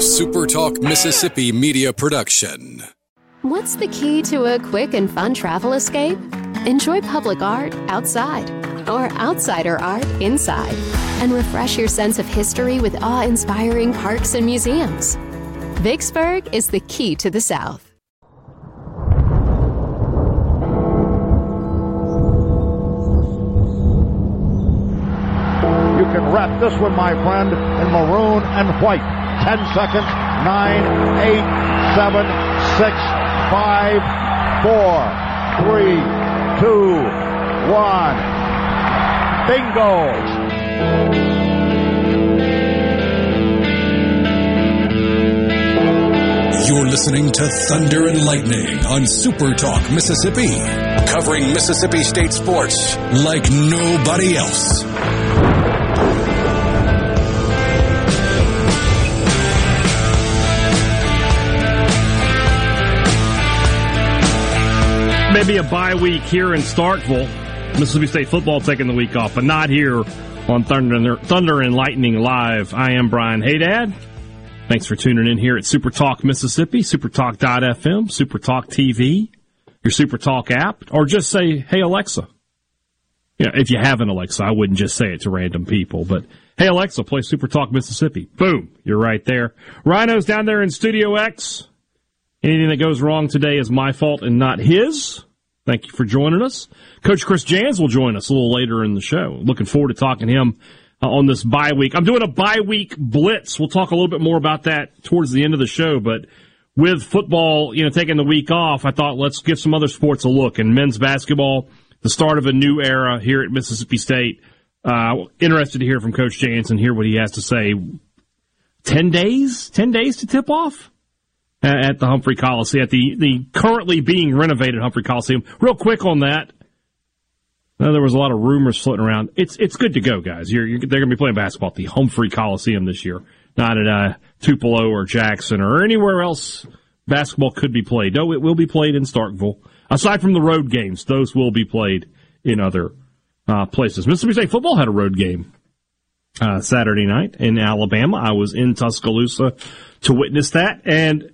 a SuperTalk Mississippi media production. What's the key to a quick and fun travel escape? Enjoy public art outside or outsider art inside and refresh your sense of history with awe inspiring parks and museums. Vicksburg is the key to the South. You can wrap this one, my friend, in maroon and white. Ten seconds. Nine, eight, seven, six, five, four, three, two, one. Bingo! You're listening to Thunder and Lightning on Super Talk Mississippi, covering Mississippi State sports like nobody else. Maybe a bye week here in Starkville. Mississippi State football taking the week off, but not here on Thunder, Thunder and Lightning Live. I am Brian Haydad. Thanks for tuning in here at Super Talk Mississippi, supertalk.fm, Super Talk TV, your Super Talk app, or just say, hey, Alexa. Yeah, if you have an Alexa, I wouldn't just say it to random people, but hey, Alexa, play Super Talk Mississippi. Boom, you're right there. Rhino's down there in Studio X. Anything that goes wrong today is my fault and not his. Thank you for joining us. Coach Chris Jans will join us a little later in the show. Looking forward to talking to him uh, on this bye week. I'm doing a bye week blitz. We'll talk a little bit more about that towards the end of the show, but with football, you know, taking the week off, I thought let's give some other sports a look. And men's basketball, the start of a new era here at Mississippi State. Uh, interested to hear from Coach Jansen, hear what he has to say. 10 days? 10 days to tip off? At the Humphrey Coliseum, at the, the currently being renovated Humphrey Coliseum. Real quick on that. There was a lot of rumors floating around. It's it's good to go, guys. You're, you're, they're going to be playing basketball at the Humphrey Coliseum this year, not at uh, Tupelo or Jackson or anywhere else basketball could be played. No, it will be played in Starkville. Aside from the road games, those will be played in other uh, places. Mississippi State football had a road game uh, Saturday night in Alabama. I was in Tuscaloosa to witness that, and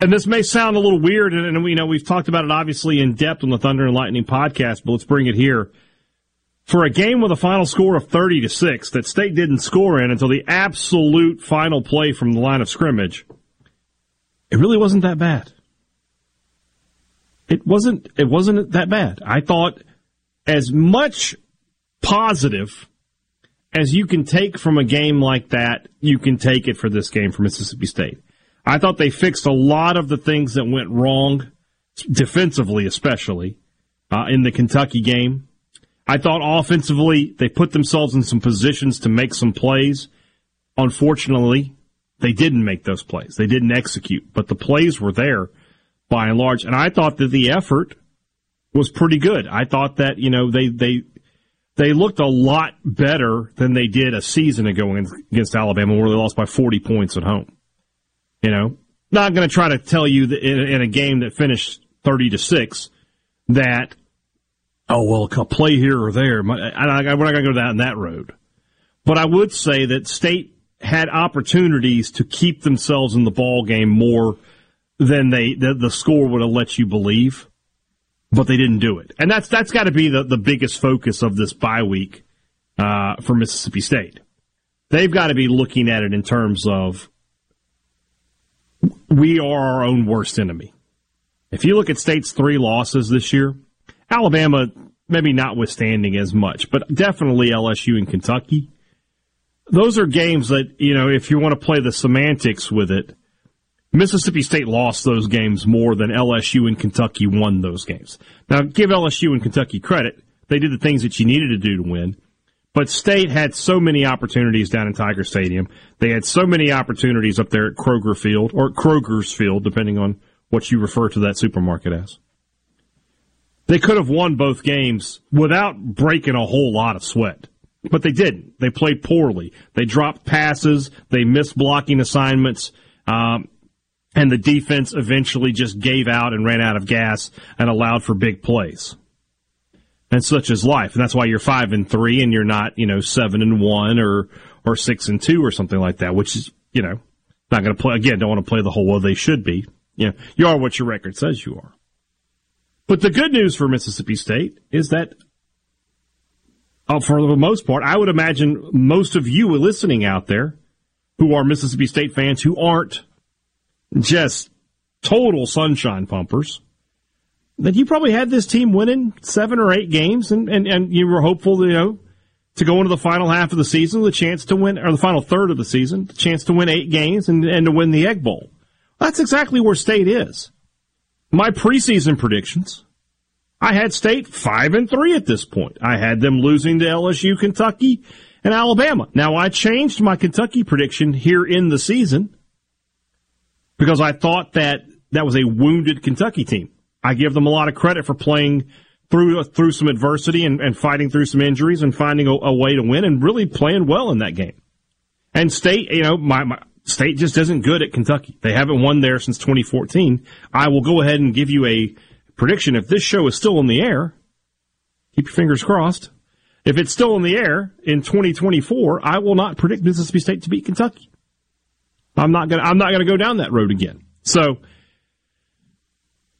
and this may sound a little weird, and, and you know we've talked about it obviously in depth on the Thunder and Lightning podcast, but let's bring it here. For a game with a final score of thirty to six that State didn't score in until the absolute final play from the line of scrimmage, it really wasn't that bad. It wasn't. It wasn't that bad. I thought as much positive as you can take from a game like that, you can take it for this game for Mississippi State. I thought they fixed a lot of the things that went wrong, defensively especially, uh, in the Kentucky game. I thought offensively they put themselves in some positions to make some plays. Unfortunately, they didn't make those plays. They didn't execute, but the plays were there by and large. And I thought that the effort was pretty good. I thought that, you know, they, they, they looked a lot better than they did a season ago against Alabama where they lost by 40 points at home. You know, not going to try to tell you in, in, a game that finished 30 to 6 that, oh, well, a play here or there. I, I, we're not going to go down that road. But I would say that State had opportunities to keep themselves in the ball game more than they the, the score would have let you believe, but they didn't do it. And that's that's got to be the, the biggest focus of this bye week uh, for Mississippi State. They've got to be looking at it in terms of we are our own worst enemy. If you look at State's three losses this year, Alabama maybe notwithstanding as much, but definitely LSU and Kentucky. Those are games that, you know, if you want to play the semantics with it, Mississippi State lost those games more than LSU and Kentucky won those games. Now, give LSU and Kentucky credit. They did the things that you needed to do to win. But State had so many opportunities down in Tiger Stadium. They had so many opportunities up there at Kroger Field or Kroger's Field, depending on what you refer to that supermarket as. They could have won both games without breaking a whole lot of sweat. But they didn't. They played poorly. They dropped passes. They missed blocking assignments. Um, and the defense eventually just gave out and ran out of gas and allowed for big plays. And such is life. And that's why you're five and three and you're not, you know, seven and one or, or six and two or something like that, which is, you know, Not going to play again. Don't want to play the whole. Well, they should be. You know, you are what your record says you are. But the good news for Mississippi State is that, uh, for the most part, I would imagine most of you listening out there who are Mississippi State fans who aren't just total sunshine pumpers, that you probably had this team winning seven or eight games and, and, and you were hopeful, you know, to go into the final half of the season a chance to win, or the final third of the season, the chance to win eight games and, and to win the Egg Bowl. That's exactly where State is. My preseason predictions, I had State five and three at this point. I had them losing to LSU, Kentucky, and Alabama. Now I changed my Kentucky prediction here in the season because I thought that that was a wounded Kentucky team. I give them a lot of credit for playing through through some adversity and, and fighting through some injuries and finding a, a, way to win and really playing well in that game. And State, you know, my, my State just isn't good at Kentucky. They haven't won there since 2014. I will go ahead and give you a prediction. If this show is still in the air, keep your fingers crossed. If it's still in the air in 2024, I will not predict Mississippi State to beat Kentucky. I'm not gonna, I'm not gonna go down that road again. So,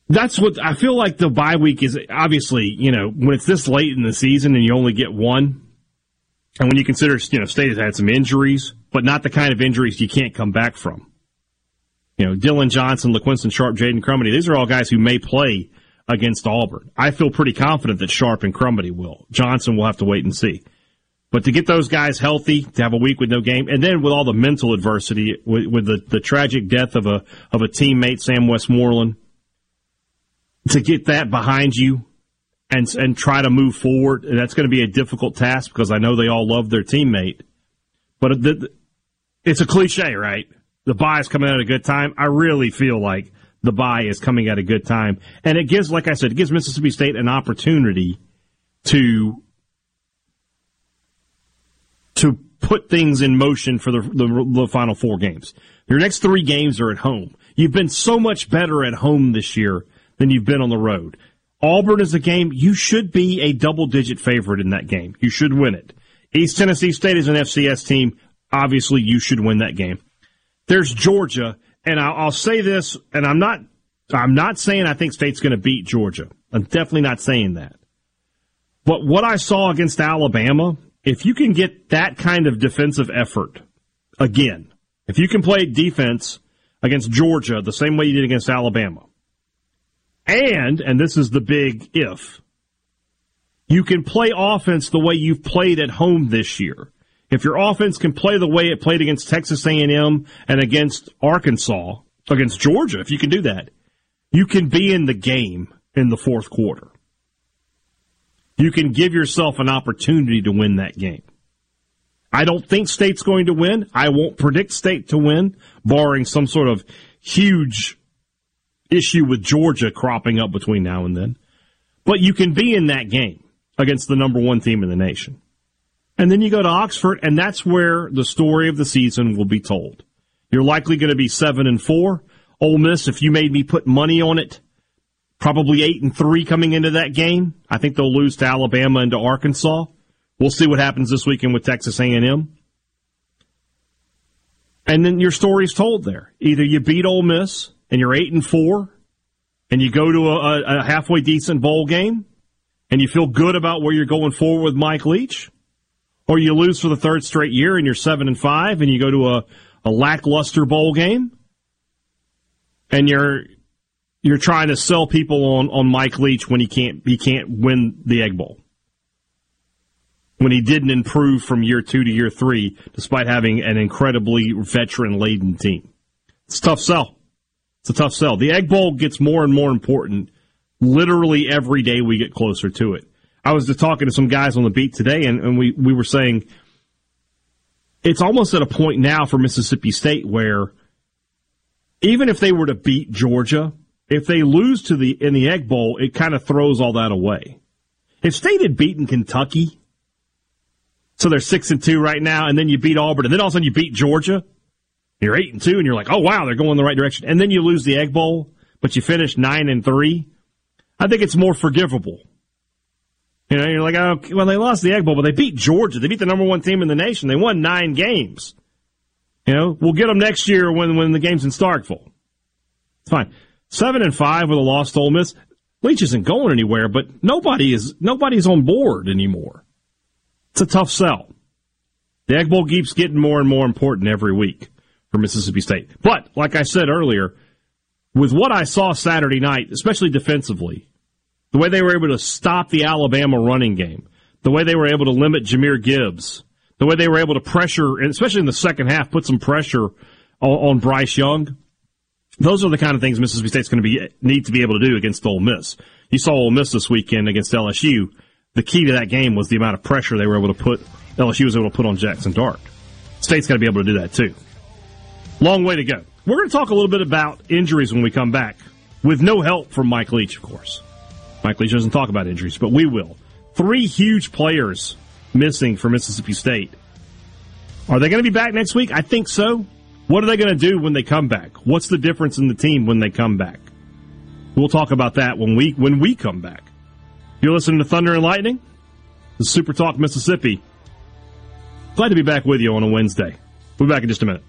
that's what I feel like the bye week is obviously, you know, when it's this late in the season and you only get one, and when you consider, you know, State has had some injuries, but not the kind of injuries you can't come back from. You know, Dillon Johnson, LaQuinston Sharp, Jaden Crumedy, these are all guys who may play against Auburn. I feel pretty confident that Sharp and Crumedy will. Johnson will have to wait and see. But to get those guys healthy, to have a week with no game, and then with all the mental adversity, with, with the, the tragic death of a of a teammate, Sam Westmoreland, to get that behind you and and try to move forward. And that's going to be a difficult task because I know they all love their teammate. But the, it's a cliche, right? The buy is coming at a good time. I really feel like the buy is coming at a good time, and it gives, like I said, it gives Mississippi State an opportunity to to put things in motion for the, the, the final four games. Your next three games are at home. You've been so much better at home this year than you've been on the road. Auburn is a game you should be a double digit favorite in that game. You should win it. East Tennessee State is an FCS team. Obviously, you should win that game. There's Georgia, and I'll, say this, and I'm not, I'm not saying I think State's going to beat Georgia. I'm definitely not saying that. But what I saw against Alabama, if you can get that kind of defensive effort again, if you can play defense against Georgia the same way you did against Alabama, and, and this is the big if, you can play offense the way you've played at home this year. If your offense can play the way it played against Texas A&M and against Arkansas, against Georgia, if you can do that, you can be in the game in the fourth quarter. You can give yourself an opportunity to win that game. I don't think State's going to win. I won't predict State to win, barring some sort of huge issue with Georgia cropping up between now and then. But you can be in that game against the number one team in the nation. And then you go to Oxford, and that's where the story of the season will be told. You're likely going to be seven and four. Ole Miss, if you made me put money on it, probably eight and three coming into that game. I think they'll lose to Alabama and to Arkansas. We'll see what happens this weekend with Texas A&M. And then your story's told there. Either you beat Ole Miss and you're eight and four, and you go to a, a halfway decent bowl game, and you feel good about where you're going forward with Mike Leach, or you lose for the third straight year and you're seven and five, and you go to a, a lackluster bowl game, and you're you're trying to sell people on, on Mike Leach when he can't he can't win the Egg Bowl. When he didn't improve from year two to year three, despite having an incredibly veteran laden team. It's tough sell. It's a tough sell. The Egg Bowl gets more and more important literally every day we get closer to it. I was just talking to some guys on the beat today, and, and we, we were saying it's almost at a point now for Mississippi State where even if they were to beat Georgia, if they lose to the in the Egg Bowl, it kind of throws all that away. If State had beaten Kentucky, so they're six and two right now, and then you beat Auburn, and then all of a sudden you beat Georgia, you're eight and two, and you're like, oh wow, they're going the right direction. And then you lose the Egg Bowl, but you finish nine and three. I think it's more forgivable. You know, you're like, oh, well, they lost the Egg Bowl, but they beat Georgia. They beat the number one team in the nation. They won nine games. You know, we'll get them next year when when the game's in Starkville. It's fine. Seven and five with a lost Ole Miss. Leach isn't going anywhere, but nobody is nobody's on board anymore. It's a tough sell. The Egg Bowl keeps getting more and more important every week for Mississippi State. But like I said earlier, with what I saw Saturday night, especially defensively, the way they were able to stop the Alabama running game, the way they were able to limit Jahmyr Gibbs, the way they were able to pressure, and especially in the second half, put some pressure on, on Bryce Young. Those are the kind of things Mississippi State's going to be need to be able to do against Ole Miss. You saw Ole Miss this weekend against LSU. The key to that game was the amount of pressure they were able to put. LSU was able to put on Jackson Dart. State's got to be able to do that too. Long way to go. We're going to talk a little bit about injuries when we come back, with no help from Mike Leach, of course. Mike Leach doesn't talk about injuries, but we will. Three huge players missing for Mississippi State. Are they going to be back next week? I think so. What are they going to do when they come back? What's the difference in the team when they come back? We'll talk about that when we when we come back. You're listening to Thunder and Lightning. The Super Talk Mississippi. Glad to be back with you on a Wednesday. We'll be back in just a minute.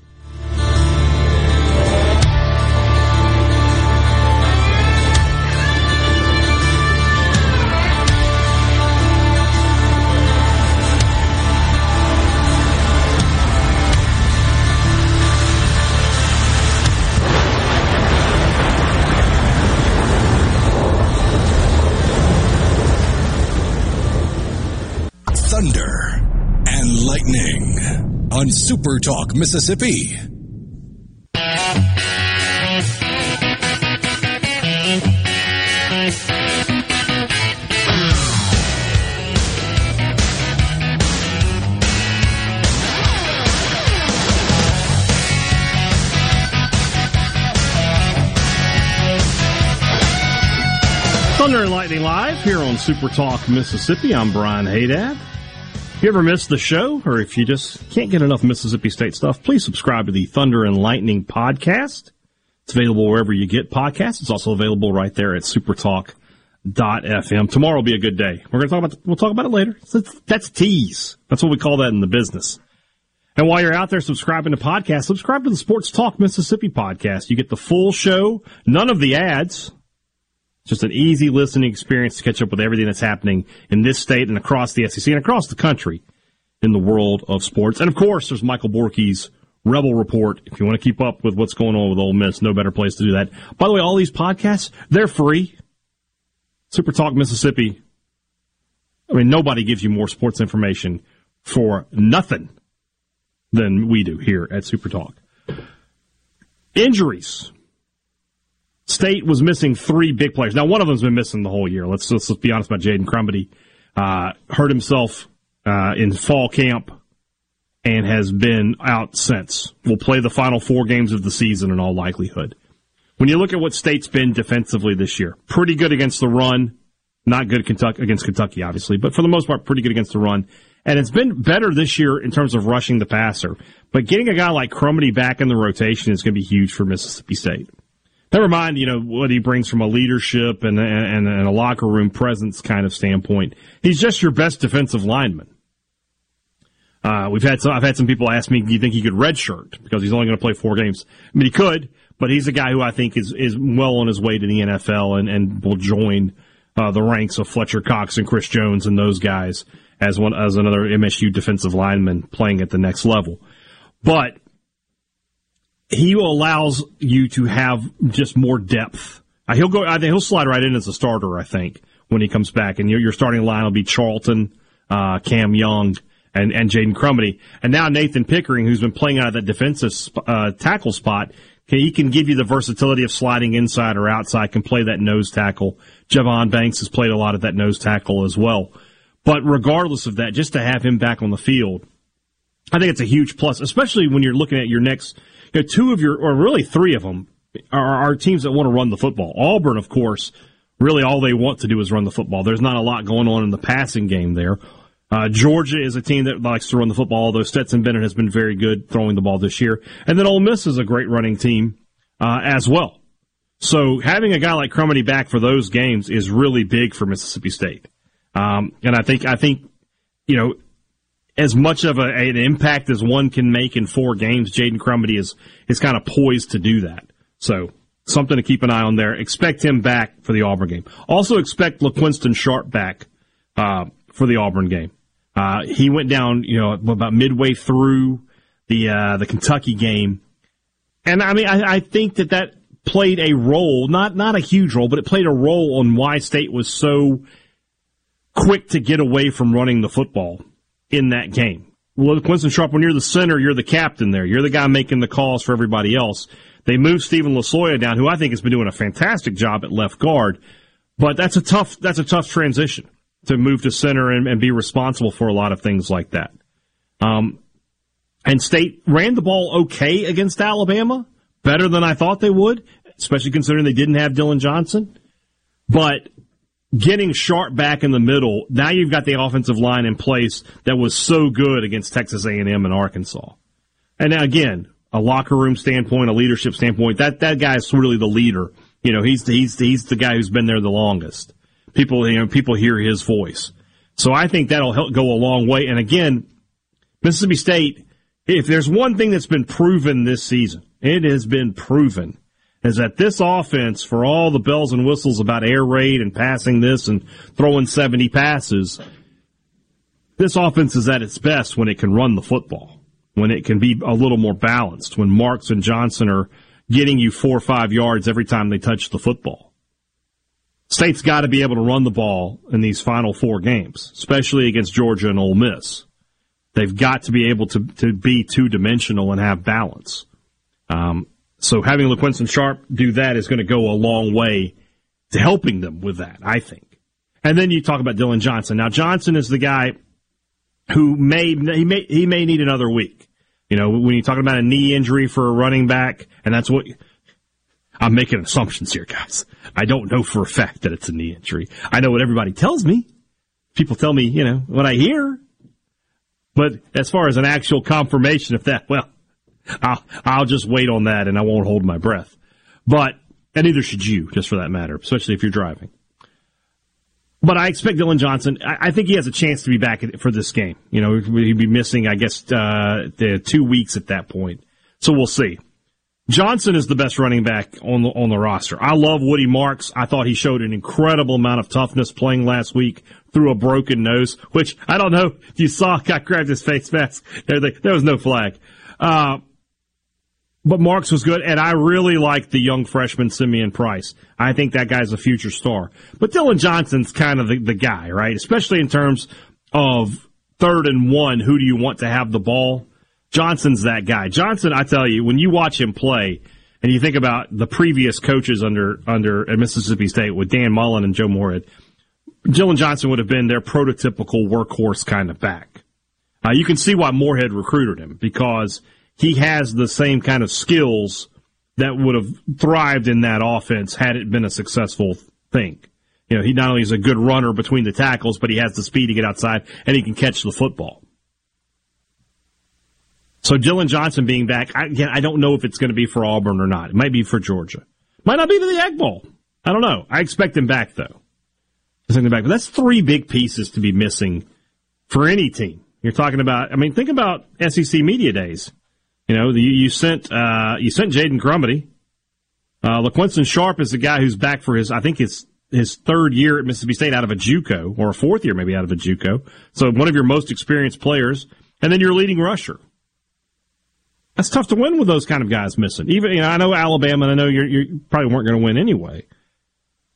On Super Talk Mississippi. Thunder and Lightning Live here on Super Talk Mississippi. I'm Brian Hadad. If you ever missed the show, or if you just can't get enough Mississippi State stuff, please subscribe to the Thunder and Lightning podcast. It's available wherever you get podcasts. It's also available right there at supertalk.fm. Tomorrow will be a good day. We're going to talk about, we'll talk about it later. That's tease. That's what we call that in the business. And while you're out there subscribing to podcasts, subscribe to the Sports Talk Mississippi podcast. You get the full show, none of the ads. Just an easy listening experience to catch up with everything that's happening in this state and across the SEC and across the country in the world of sports. And of course, there's Michael Borky's Rebel Report. If you want to keep up with what's going on with Ole Miss, no better place to do that. By the way, all these podcasts, they're free. Super Talk Mississippi. I mean, nobody gives you more sports information for nothing than we do here at Super Talk. Injuries. State was missing three big players. Now, one of them's been missing the whole year. Let's let's, let's be honest about Jaden Crumedy. Uh, hurt himself uh, in fall camp and has been out since. Will play the final four games of the season in all likelihood. When you look at what State's been defensively this year, pretty good against the run, not good Kentucky, against Kentucky, obviously, but for the most part, pretty good against the run. And it's been better this year in terms of rushing the passer. But getting a guy like Crumedy back in the rotation is going to be huge for Mississippi State. Never mind, you know, what he brings from a leadership and, and, and a locker room presence kind of standpoint. He's just your best defensive lineman. Uh, we've had some, I've had some people ask me, do you think he could redshirt? Because he's only going to play four games. I mean, he could, but he's a guy who I think is, is well on his way to the NFL and, and will join, uh, the ranks of Fletcher Cox and Chris Jones and those guys as one, as another MSU defensive lineman playing at the next level. But he allows you to have just more depth. Uh, he'll go. I think he'll slide right in as a starter. I think when he comes back, and your, starting line will be Charlton, uh, Cam Young, and and Jaden Crumedy, and now Nathan Pickering, who's been playing out of that defensive uh, tackle spot. He can give you the versatility of sliding inside or outside. Can play that nose tackle. Javon Banks has played a lot of that nose tackle as well. But regardless of that, just to have him back on the field, I think it's a huge plus, especially when you're looking at your next you know, two of your, or really three of them, are, are teams that want to run the football. Auburn, of course, really all they want to do is run the football. There's not a lot going on in the passing game there. Uh, Georgia is a team that likes to run the football, although Stetson Bennett has been very good throwing the ball this year. And then Ole Miss is a great running team uh, as well. So having a guy like Crumedy back for those games is really big for Mississippi State. Um, and I think I think you know as much of a, an impact as one can make in four games, Jaden Crumedy is is kind of poised to do that. So something to keep an eye on there. Expect him back for the Auburn game. Also expect LaQuinston Sharp back uh, for the Auburn game. Uh, he went down, you know, about midway through the uh, the Kentucky game, and I mean, I, I think that that played a role, not not a huge role, but it played a role on why State was so quick to get away from running the football in that game. LaQuinston Sharp, when you're the center, you're the captain there. You're the guy making the calls for everybody else. They moved Steven Losoya down, who I think has been doing a fantastic job at left guard. But that's a tough that's a tough transition to move to center and, and be responsible for a lot of things like that. Um, and State ran the ball okay against Alabama, better than I thought they would, especially considering they didn't have Dillon Johnson. But getting Sharp back in the middle, now you've got the offensive line in place that was so good against Texas A&M and Arkansas. And now again, a locker room standpoint, a leadership standpoint, that that guy is really the leader. You know, he's he's he's the guy who's been there the longest. People, you know, people hear his voice. So I think that'll help go a long way. And again, Mississippi State, if there's one thing that's been proven this season, it has been proven is that this offense, for all the bells and whistles about air raid and passing this and throwing 70 passes, this offense is at its best when it can run the football, when it can be a little more balanced, when Marks and Johnson are getting you four or five yards every time they touch the football. State's got to be able to run the ball in these final four games, especially against Georgia and Ole Miss. They've got to be able to, to be two dimensional and have balance. Um, so having LaQuinston Sharp do that is going to go a long way to helping them with that, I think. And then you talk about Dillon Johnson. Now Johnson is the guy who may he may he may need another week. You know, when you're talking about a knee injury for a running back, and that's what I'm making assumptions here, guys. I don't know for a fact that it's a knee injury. I know what everybody tells me. People tell me, you know, what I hear. But as far as an actual confirmation of that, well, I'll, I'll just wait on that and I won't hold my breath. But, and neither should you, just for that matter, especially if you're driving. But I expect Dillon Johnson. I, think he has a chance to be back for this game. You know, he'd be missing, I guess, uh, the two weeks at that point. So we'll see. Johnson is the best running back on the on the roster. I love Woody Marks. I thought he showed an incredible amount of toughness playing last week through a broken nose, which I don't know if you saw. I grabbed his face mask. There, there was no flag. Uh, but Marks was good, and I really like the young freshman Simeon Price. I think that guy's a future star. But Dillon Johnson's kind of the, the guy, right? Especially in terms of third and one, who do you want to have the ball? Johnson's that guy. Johnson, I tell you, when you watch him play, and you think about the previous coaches under under at Mississippi State with Dan Mullen and Joe Moorhead, Dillon Johnson would have been their prototypical workhorse kind of back. Uh, you can see why Moorhead recruited him because he has the same kind of skills that would have thrived in that offense had it been a successful thing. You know, he not only is a good runner between the tackles, but he has the speed to get outside and he can catch the football. So Dillon Johnson being back, I, again, I don't know if it's going to be for Auburn or not. It might be for Georgia. Might not be to the Egg Bowl. I don't know. I expect him back though. Him back, but that's three big pieces to be missing for any team. You're talking about. I mean, think about SEC media days. You know, you, sent uh, you sent Jaden Crumedy. Uh, Sharp is the guy who's back for his, I think it's his third year at Mississippi State out of a JUCO or a fourth year maybe out of a JUCO. So one of your most experienced players, and then your leading rusher. That's tough to win with those kind of guys missing. Even you know, I know Alabama, and I know you probably weren't going to win anyway.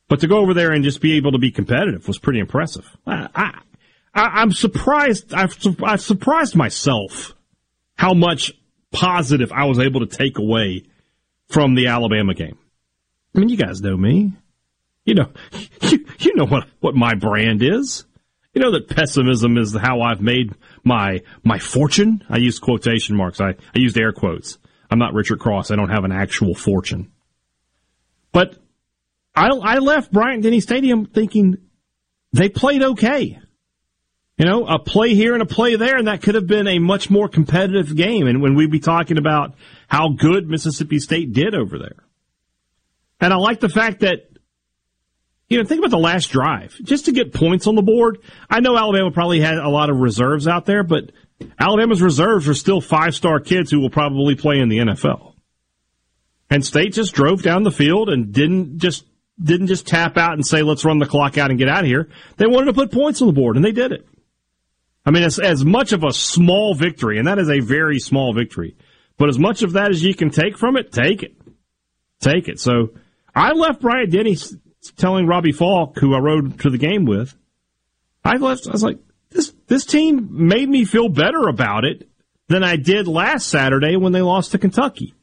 But to go over there and just be able to be competitive was pretty impressive. I, I, am surprised. I've, I've surprised myself how much positive I was able to take away from the Alabama game. I mean, you guys know me. You know, you, you know what, what my brand is. You know that pessimism is how I've made my my fortune. I use quotation marks. I, I used air quotes. I'm not Richard Cross. I don't have an actual fortune. But I, I left Bryant Denny Stadium thinking they played okay you know, a play here and a play there, and that could have been a much more competitive game. And when we'd be talking about how good Mississippi State did over there. And I like the fact that, you know, think about the last drive. Just to get points on the board. I know Alabama probably had a lot of reserves out there, but Alabama's reserves are still five star kids who will probably play in the NFL. And State just drove down the field and didn't just didn't just tap out and say, let's run the clock out and get out of here. They wanted to put points on the board, and they did it. I mean, as, as much of a small victory, and that is a very small victory, but as much of that as you can take from it, take it. Take it. So I left Bryant Denny telling Robbie Falk, who I rode to the game with, I left, I was like, this, this team made me feel better about it than I did last Saturday when they lost to Kentucky.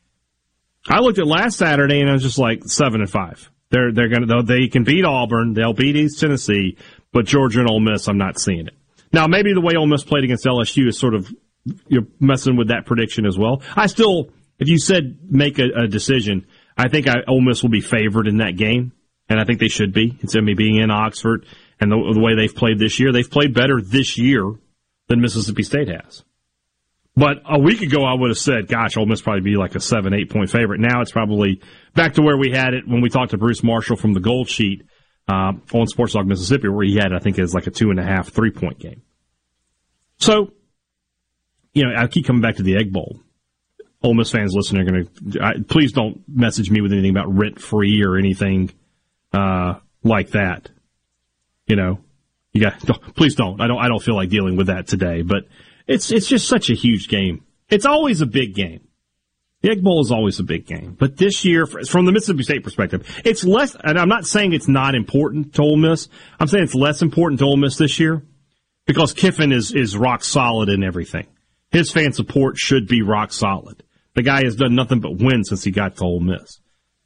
I looked at last Saturday and I was just like seven and five. They're they're gonna they can beat Auburn, they'll beat East Tennessee, but Georgia and Ole Miss, I'm not seeing it. Now maybe the way Ole Miss played against LSU is sort of you're messing with that prediction as well. I still, if you said make a, a decision, I think I, Ole Miss will be favored in that game, and I think they should be. It's me being in Oxford and the, the way they've played this year. They've played better this year than Mississippi State has. But a week ago, I would have said, gosh, Ole Miss probably be like a seven, eight point favorite. Now it's probably back to where we had it when we talked to Bruce Marshall from the Gold Sheet uh, on Sports Talk Mississippi, where he had, I think, as like a two and a half, three point game. So, you know, I keep coming back to the Egg Bowl. Ole Miss fans listening are going to please don't message me with anything about rent free or anything uh, like that. You know, you got please don't. I don't. I don't feel like dealing with that today. But it's it's just such a huge game. It's always a big game. The Egg Bowl is always a big game, but this year, from the Mississippi State perspective, it's less. And I'm not saying it's not important to Ole Miss. I'm saying it's less important to Ole Miss this year because Kiffin is is rock solid in everything. His fan support should be rock solid. The guy has done nothing but win since he got to Ole Miss.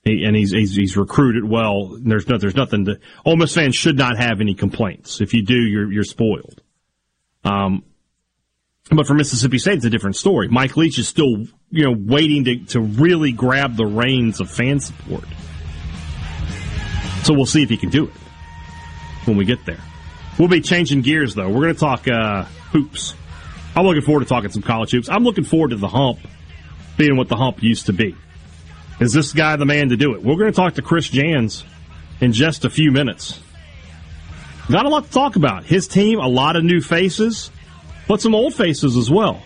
He, and he's, he's, he's recruited well. There's no, there's nothing to. Ole Miss fans should not have any complaints. If you do, you're you're spoiled. Um, but for Mississippi State, it's a different story. Mike Leach is still, you know, waiting to, to really grab the reins of fan support. So we'll see if he can do it when we get there. We'll be changing gears, though. We're going to talk uh, hoops. I'm looking forward to talking some college hoops. I'm looking forward to the hump being what the hump used to be. Is this guy the man to do it? We're going to talk to Chris Jans in just a few minutes. Got a lot to talk about. His team, a lot of new faces but some old faces as well.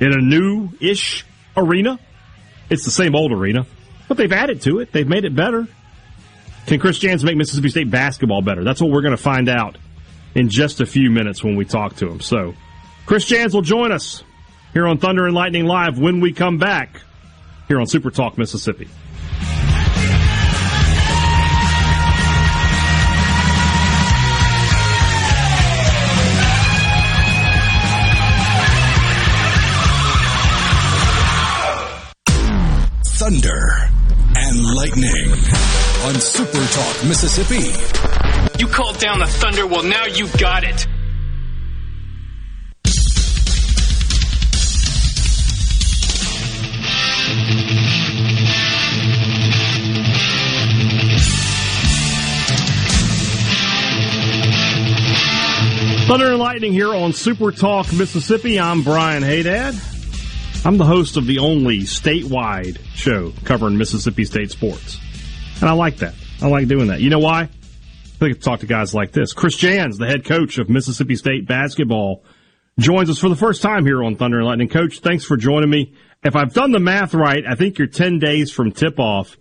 In a new ish arena. It's the same old arena, but they've added to it. They've made it better. Can Chris Jans make Mississippi State basketball better? That's what we're going to find out in just a few minutes when we talk to him. So, Chris Jans will join us here on Thunder and Lightning Live when we come back here on Super Talk Mississippi. Thunder and Lightning on Super Talk Mississippi. You called down the thunder, well, now you got it. Thunder and Lightning here on Super Talk Mississippi. I'm Brian Haydad. I'm the host of the only statewide show covering Mississippi State sports. And I like that. I like doing that. You know why? I think I talk to guys like this. Chris Jans, the head coach of Mississippi State basketball, joins us for the first time here on Thunder and Lightning. Coach, thanks for joining me. If I've done the math right, I think you're 10 days from tip off.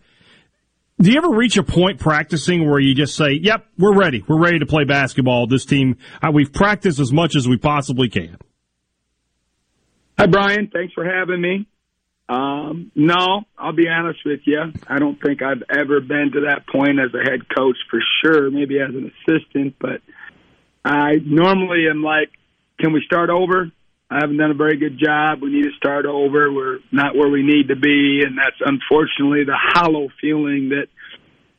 Do you ever reach a point practicing where you just say, yep, we're ready. We're ready to play basketball. This team, uh, we've practiced as much as we possibly can. Hi, Brian. Thanks for having me. Um, no, I'll be honest with you. I don't think I've ever been to that point as a head coach for sure, maybe as an assistant, but I normally am like, can we start over? I haven't done a very good job. We need to start over. We're not where we need to be, and that's unfortunately the hollow feeling that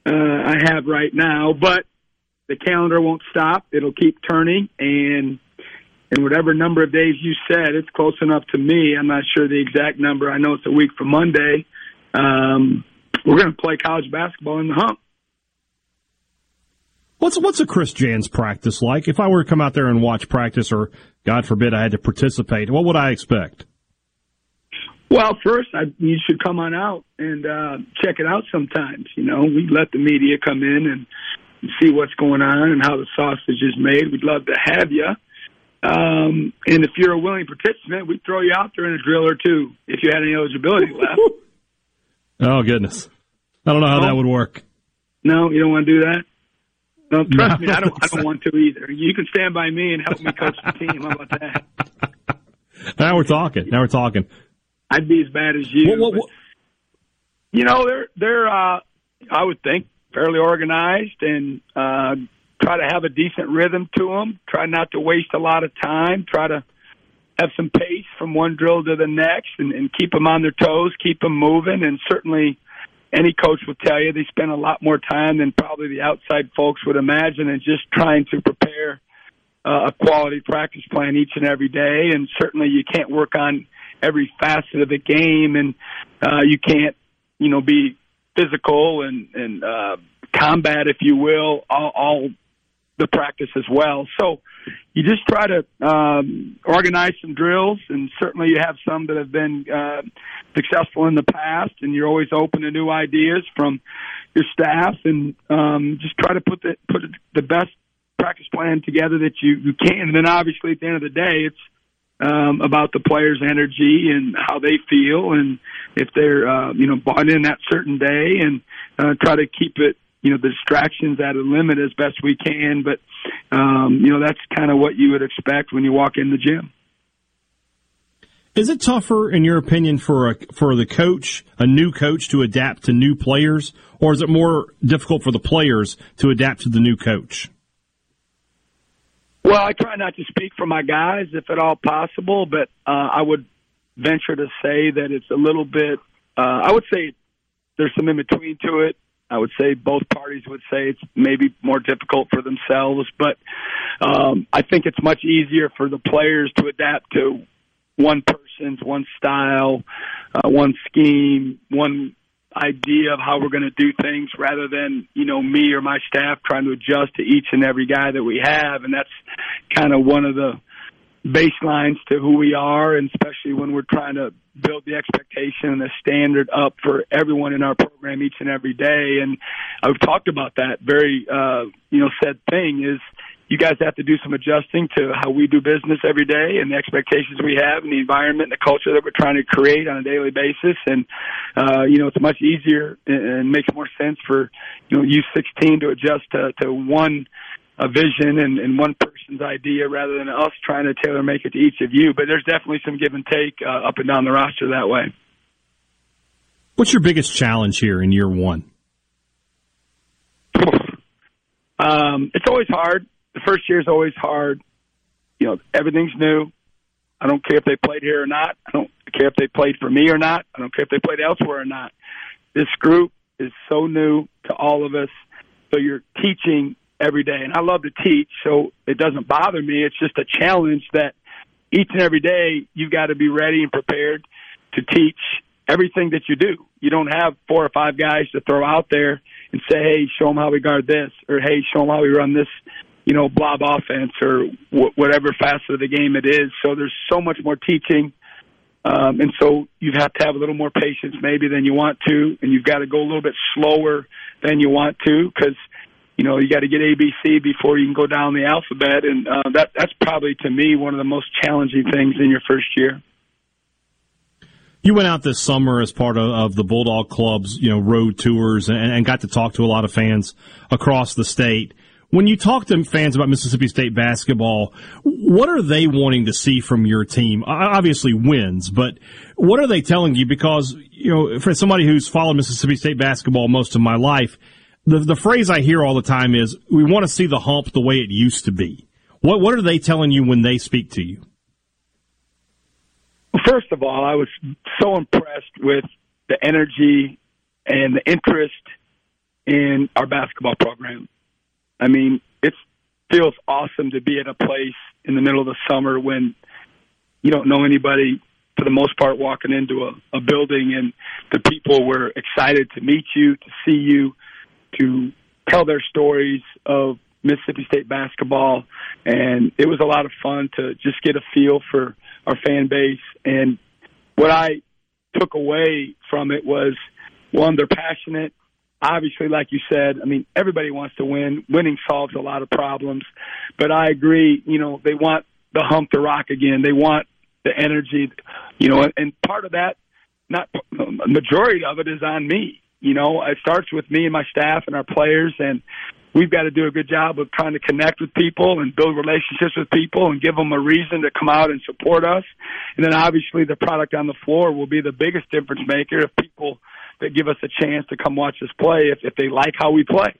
uh, I have right now. But the calendar won't stop. It'll keep turning, and and whatever number of days you said, it's close enough to me. I'm not sure the exact number. I know it's a week from Monday. Um, we're going to play college basketball in the hump. What's what's a Chris Jans practice like? If I were to come out there and watch practice, or God forbid, I had to participate, what would I expect? Well, first, I, you should come on out and uh, check it out. Sometimes, you know, we let the media come in and see what's going on and how the sausage is made. We'd love to have you. Um, and if you're a willing participant, we'd throw you out there in a drill or two if you had any eligibility left. oh goodness, I don't know how no. that would work. No, you don't want to do that. No, trust no, me, I don't. I don't want to either. You can stand by me and help me coach the team. How about that? Now we're talking. Now we're talking. I'd be as bad as you. What, what, what? You know, they're they're. Uh, I would think fairly organized and uh, try to have a decent rhythm to them. Try not to waste a lot of time. Try to have some pace from one drill to the next, and, and keep them on their toes, keep them moving, and certainly. Any coach will tell you they spend a lot more time than probably the outside folks would imagine in just trying to prepare uh, a quality practice plan each and every day. And certainly you can't work on every facet of the game, and uh, you can't, you know, be physical and and uh, combat, if you will, all, all the practice as well. So you just try to um, organize some drills, and certainly you have some that have been uh, successful in the past, and you're always open to new ideas from your staff, and um, just try to put the put the best practice plan together that you you can. And then obviously at the end of the day, it's um, about the players' energy and how they feel, and if they're uh, you know bought in that certain day, and uh, try to keep it you know the distractions at a limit as best we can. But um, you know that's kind of what you would expect when you walk in the gym. Is it tougher, in your opinion, for a for the coach, a new coach, to adapt to new players, or is it more difficult for the players to adapt to the new coach? Well, I try not to speak for my guys, if at all possible, but uh, I would venture to say that it's a little bit. Uh, I would say there's some in between to it. I would say both parties would say it's maybe more difficult for themselves, but um, I think it's much easier for the players to adapt to one person's, one style, uh, one scheme, one idea of how we're going to do things rather than, you know, me or my staff trying to adjust to each and every guy that we have. And that's kind of one of the baselines to who we are, and especially when we're trying to build the expectation and the standard up for everyone in our program each and every day. And I've talked about that very, uh, you know, said thing is you guys have to do some adjusting to how we do business every day and the expectations we have and the environment and the culture that we're trying to create on a daily basis. And, uh, you know, it's much easier and makes more sense for, you know, U16 to adjust to, to one a vision and, and one person's idea rather than us trying to tailor make it to each of you. But there's definitely some give and take uh, up and down the roster that way. What's your biggest challenge here in year one? Um, it's always hard the first year is always hard. You know, everything's new. I don't care if they played here or not. I don't care if they played for me or not. I don't care if they played elsewhere or not. This group is so new to all of us. So you're teaching every day. And I love to teach, so it doesn't bother me. It's just a challenge that each and every day you've got to be ready and prepared to teach everything that you do. You don't have four or five guys to throw out there and say, hey, show them how we guard this, or hey, show them how we run this you know, blob offense or wh- whatever facet of the game it is. So there's so much more teaching. Um, and so you have to have a little more patience maybe than you want to, and you've got to go a little bit slower than you want to because, you know, you got to get ABC before you can go down the alphabet. And uh, that that's probably to me one of the most challenging things in your first year. You went out this summer as part of, of the Bulldog Club's, you know, road tours and, and got to talk to a lot of fans across the state. When you talk to fans about Mississippi State basketball, what are they wanting to see from your team? Obviously wins, but what are they telling you? Because, you know, for somebody who's followed Mississippi State basketball most of my life, the, the phrase I hear all the time is, we want to see the hump the way it used to be. What, what are they telling you when they speak to you? First of all, I was so impressed with the energy and the interest in our basketball program. I mean, it feels awesome to be at a place in the middle of the summer when you don't know anybody for the most part walking into a, a building and the people were excited to meet you, to see you, to tell their stories of Mississippi State basketball. And it was a lot of fun to just get a feel for our fan base. And what I took away from it was one, they're passionate obviously, like you said, I mean, everybody wants to win. Winning solves a lot of problems. But I agree, you know, they want the hump to rock again. They want the energy, you know, and part of that, not majority of it is on me. You know, it starts with me and my staff and our players, and we've got to do a good job of trying to connect with people and build relationships with people and give them a reason to come out and support us. And then obviously the product on the floor will be the biggest difference maker if people that give us a chance to come watch us play if, if they like how we play.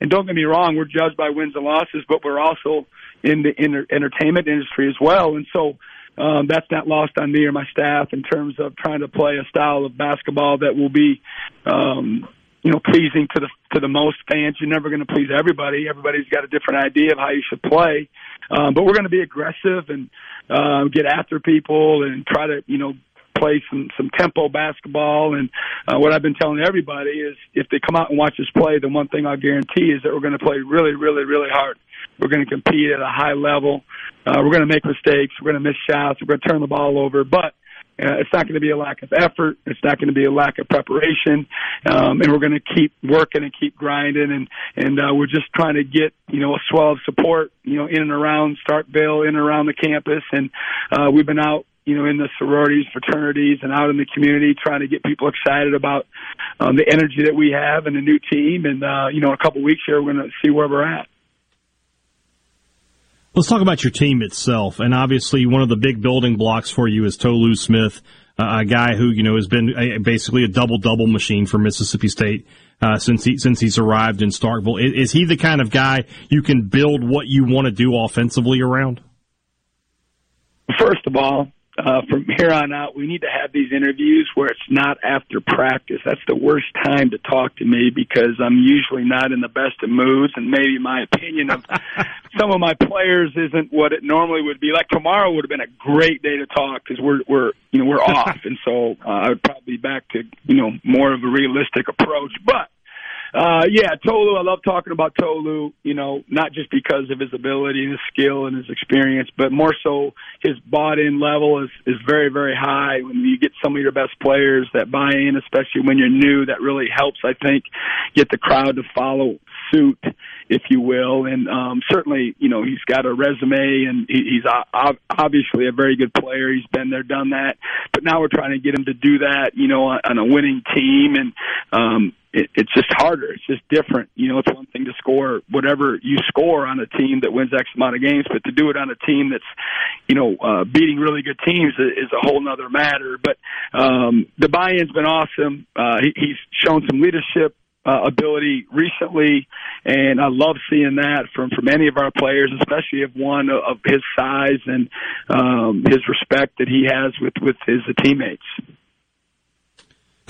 And don't get me wrong, we're judged by wins and losses, but we're also in the inter- entertainment industry as well. And so um, that's not lost on me or my staff in terms of trying to play a style of basketball that will be, um, you know, pleasing to the to the most fans. You're never going to please everybody. Everybody's got a different idea of how you should play, um, but we're going to be aggressive and uh, get after people and try to, you know, play some some tempo basketball. And uh, what I've been telling everybody is, if they come out and watch us play, the one thing I guarantee is that we're going to play really, really, really hard. We're going to compete at a high level. Uh, we're going to make mistakes. We're going to miss shots. We're going to turn the ball over, but uh, it's not going to be a lack of effort. It's not going to be a lack of preparation, um, and we're going to keep working and keep grinding. And and uh, we're just trying to get you know a swell of support, you know, in and around Starkville, in and around the campus. And uh, we've been out you know, in the sororities, fraternities, and out in the community, trying to get people excited about um, the energy that we have and the new team. And uh, you know, in a couple of weeks here, we're going to see where we're at. Let's talk about your team itself. And obviously, one of the big building blocks for you is Tolu Smith, uh, a guy who, you know, has been a, basically a double double machine for Mississippi State. Uh, since he since he's arrived in Starkville, is, is he the kind of guy you can build what you want to do offensively around? First of all, uh, from here on out, we need to have these interviews where it's not after practice. That's the worst time to talk to me because I'm usually not in the best of moods, and maybe my opinion of some of my players isn't what it normally would be. Like tomorrow would have been a great day to talk because we're we're you know we're off, and so uh, I would probably be back to you know more of a realistic approach, but uh, yeah, Tolu. I love talking about Tolu. You know, not just because of his ability and his skill and his experience, but more so his bought-in level is is very very high. When you get some of your best players that buy in, especially when you're new, that really helps. I think get the crowd to follow suit, if you will. And um, certainly, you know, he's got a resume and he, he's obviously a very good player. He's been there, done that. But now we're trying to get him to do that, you know, on, a winning team. And um, it, it's just harder. It's just different. You know, it's one thing to score whatever you score on a team that wins X amount of games, but to do it on a team that's, you know, uh, beating really good teams is, a whole nother matter. But um, the buy-in's been awesome. Uh, he, he's shown some leadership uh, ability recently, and I love seeing that from from any of our players, especially of one of his size and um, his respect that he has with with his teammates.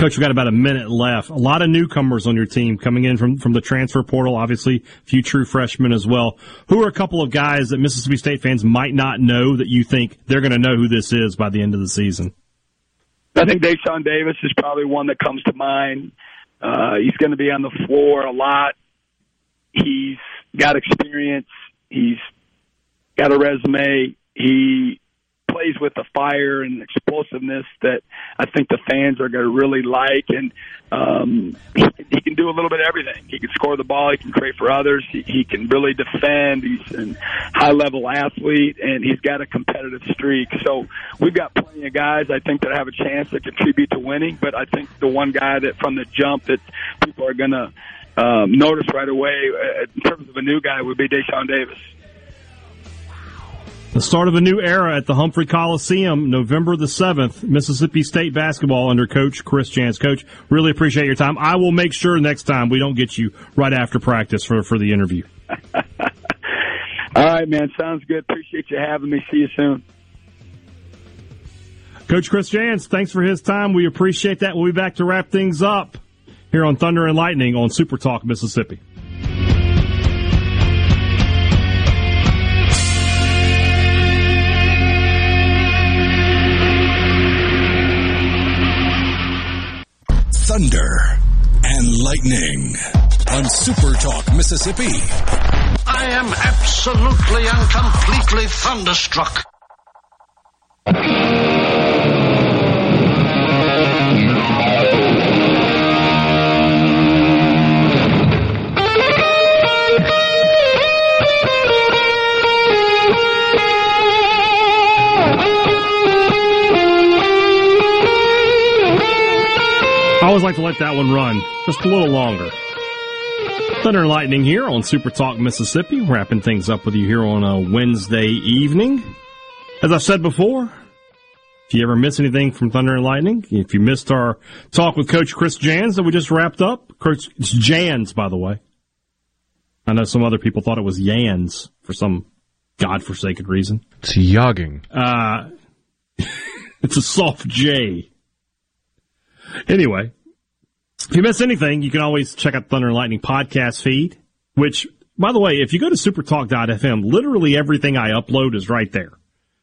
Coach, we've got about a minute left. A lot of newcomers on your team coming in from, from the transfer portal, obviously, a few true freshmen as well. Who are a couple of guys that Mississippi State fans might not know that you think they're going to know who this is by the end of the season? I think Dashawn Davis is probably one that comes to mind. Uh, he's going to be on the floor a lot. He's got experience. He's got a resume. He plays with the fire and explosiveness that I think the fans are going to really like. And um, he, he can do a little bit of everything. He can score the ball. He can create for others. He, he can really defend. He's a high level athlete, and he's got a competitive streak. So we've got plenty of guys I think that have a chance to contribute to winning. But I think the one guy that from the jump that people are going to um, notice right away uh, in terms of a new guy would be Dashawn Davis. The start of a new era at the Humphrey Coliseum, November the 7th, Mississippi State basketball under Coach Chris Jans. Coach, really appreciate your time. I will make sure next time we don't get you right after practice for, for the interview. All right, man. Sounds good. Appreciate you having me. See you soon. Coach Chris Jans, thanks for his time. We appreciate that. We'll be back to wrap things up here on Thunder and Lightning on Super Talk Mississippi. Thunder and Lightning on Super Talk Mississippi. I am absolutely and completely thunderstruck. Like to let that one run just a little longer. Thunder and Lightning here on Super Talk Mississippi, wrapping things up with you here on a Wednesday evening. As I've said before, if you ever miss anything from Thunder and Lightning, if you missed our talk with Coach Chris Jans that we just wrapped up, Coach, it's Jans, by the way. I know some other people thought it was Yans for some godforsaken reason. It's yogging. Uh, it's a soft J. Anyway, if you miss anything, you can always check out Thunder and Lightning podcast feed, which, by the way, if you go to supertalk.fm, literally everything I upload is right there.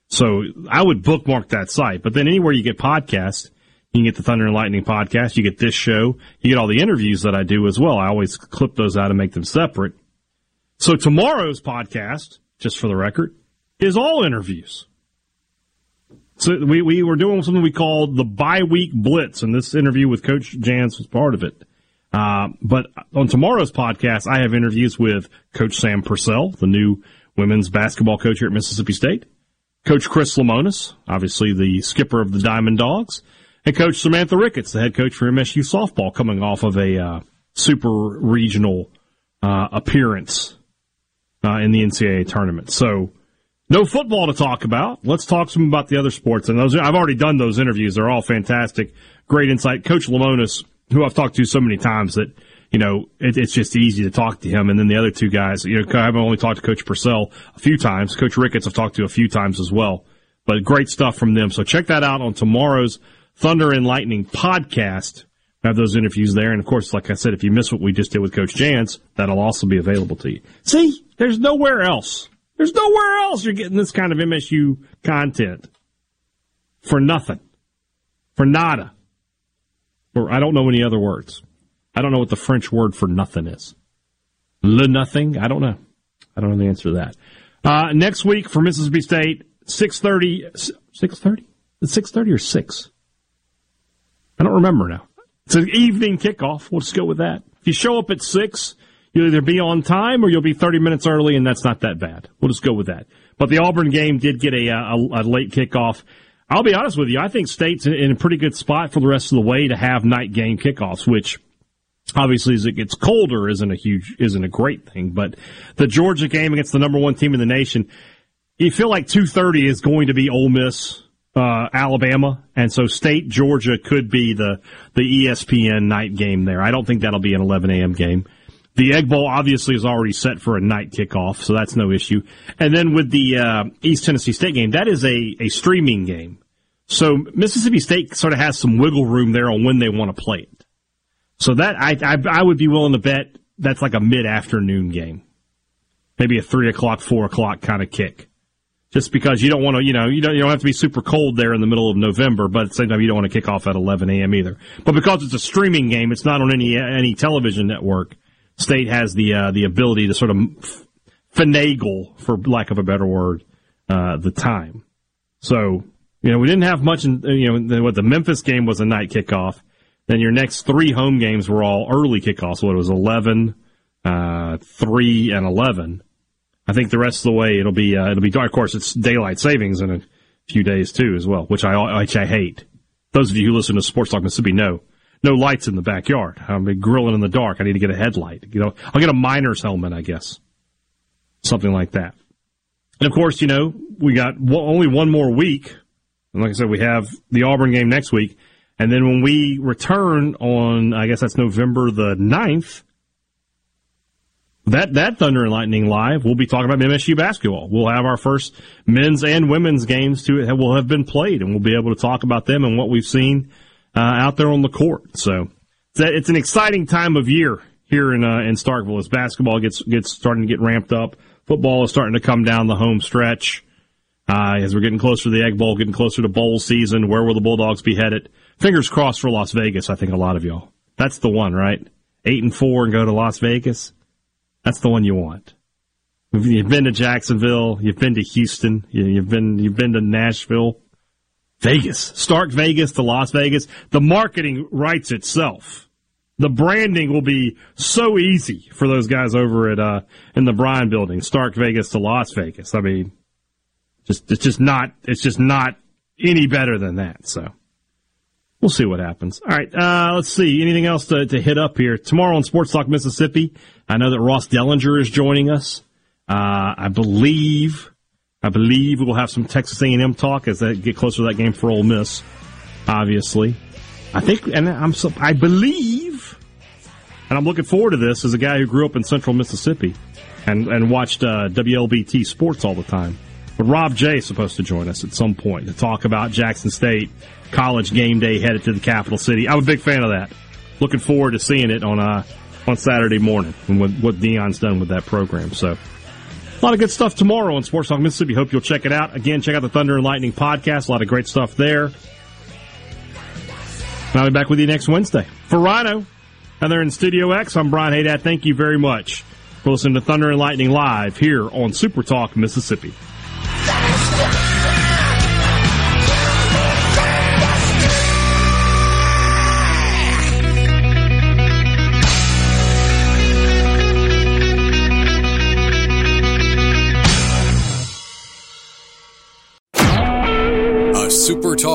So I would bookmark that site. But then anywhere you get podcasts, you can get the Thunder and Lightning podcast, you get this show, you get all the interviews that I do as well. I always clip those out and make them separate. So tomorrow's podcast, just for the record, is all interviews. So we, we were doing something we called the bye week blitz, and this interview with Coach Jans was part of it. Uh, but on tomorrow's podcast, I have interviews with Coach Sam Purcell, the new women's basketball coach here at Mississippi State, Coach Chris Lemonis, obviously the skipper of the Diamond Dogs, and Coach Samantha Ricketts, the head coach for MSU softball, coming off of a uh, super regional uh, appearance uh, in the NCAA tournament. So no football to talk about. Let's talk some about the other sports. And those, I've already done those interviews. They're all fantastic. Great insight. Coach Lemonis, who I've talked to so many times that, you know, it, it's just easy to talk to him. And then the other two guys, you know, I've only talked to Coach Purcell a few times. Coach Ricketts I've talked to a few times as well. But great stuff from them. So check that out on tomorrow's Thunder and Lightning podcast. I have those interviews there. And of course, like I said, if you miss what we just did with Coach Jans, that'll also be available to you. See, there's nowhere else there's nowhere else you're getting this kind of MSU content for nothing, for nada. Or I don't know any other words. I don't know what the French word for nothing is. Le nothing. I don't know. I don't know the answer to that. Uh, next week for Mississippi State, six thirty. Six thirty. Six thirty or six. I don't remember now. It's an evening kickoff. We'll just go with that. If you show up at six, You'll either be on time or you'll be 30 minutes early, and that's not that bad. We'll just go with that. But the Auburn game did get a, a, a late kickoff. I'll be honest with you. I think State's in a pretty good spot for the rest of the way to have night game kickoffs, which obviously as it gets colder isn't a huge, isn't a great thing. But the Georgia game against the number one team in the nation, you feel like 2.30 is going to be Ole Miss, uh, Alabama, and so State Georgia could be the the ESPN night game there. I don't think that'll be an 11 a.m. game. The Egg Bowl obviously is already set for a night kickoff, so that's no issue. And then with the uh, East Tennessee State game, that is a, a streaming game. So Mississippi State sort of has some wiggle room there on when they want to play it. So that I, I, I would be willing to bet that's like a mid afternoon game, maybe a three o'clock, four o'clock kind of kick. Just because you don't want to, you know, you don't you don't have to be super cold there in the middle of November, but at the same time you don't want to kick off at 11 a.m. either. But because it's a streaming game, it's not on any any television network State has the uh, the ability to sort of finagle, for lack of a better word, uh, the time. So you know we didn't have much. In, you know what the Memphis game was a night kickoff. Then your next three home games were all early kickoffs. What it was 11, uh, 3, and 11. I think the rest of the way it'll be uh, it'll be dark. Of course, it's daylight savings in a few days too, as well, which I which I hate. Those of you who listen to Sports Talk Mississippi know no lights in the backyard. Be grilling in the dark. I need to get a headlight. You know, I'll get a miner's helmet, I guess. Something like that. And of course, you know, we got only one more week. And like I said, we have the Auburn game next week. And then when we return on, I guess that's November the 9th, that, that Thunder and Lightning Live, we'll be talking about MSU basketball. We'll have our first men's and women's games to will have been played, and we'll be able to talk about them and what we've seen uh, out there on the court. So it's an exciting time of year here in uh, in Starkville as basketball gets gets starting to get ramped up. Football is starting to come down the home stretch. Uh, as we're getting closer to the Egg Bowl, getting closer to bowl season, where will the Bulldogs be headed? Fingers crossed for Las Vegas. I think a lot of y'all. That's the one, right? Eight and four and go to Las Vegas. That's the one you want. You've been to Jacksonville. You've been to Houston. You've been you've been to Nashville. Vegas, Stark Vegas to Las Vegas. The marketing writes itself. The branding will be so easy for those guys over at uh, in the Bryan Building, Stark Vegas to Las Vegas. I mean, just it's just not it's just not any better than that. So we'll see what happens. All right, uh, let's see. Anything else to, to hit up here tomorrow on Sports Talk Mississippi? I know that Ross Dellenger is joining us. Uh, I believe, I believe we'll have some Texas A&M talk as they get closer to that game for Ole Miss. Obviously, I think, and I'm so, I believe, and I'm looking forward to this as a guy who grew up in Central Mississippi and and watched uh, WLBT sports all the time. But Rob J is supposed to join us at some point to talk about Jackson State college game day headed to the capital city. I'm a big fan of that. Looking forward to seeing it on uh, on Saturday morning and what, what Deion's done with that program. So a lot of good stuff tomorrow on Sports Talk Mississippi. Hope you'll check it out. Again, check out the Thunder and Lightning podcast. A lot of great stuff there. And I'll be back with you next Wednesday. For Rhino, and they're in Studio X, I'm Brian Haydad. Thank you very much for listening to Thunder and Lightning live here on Super Talk Mississippi.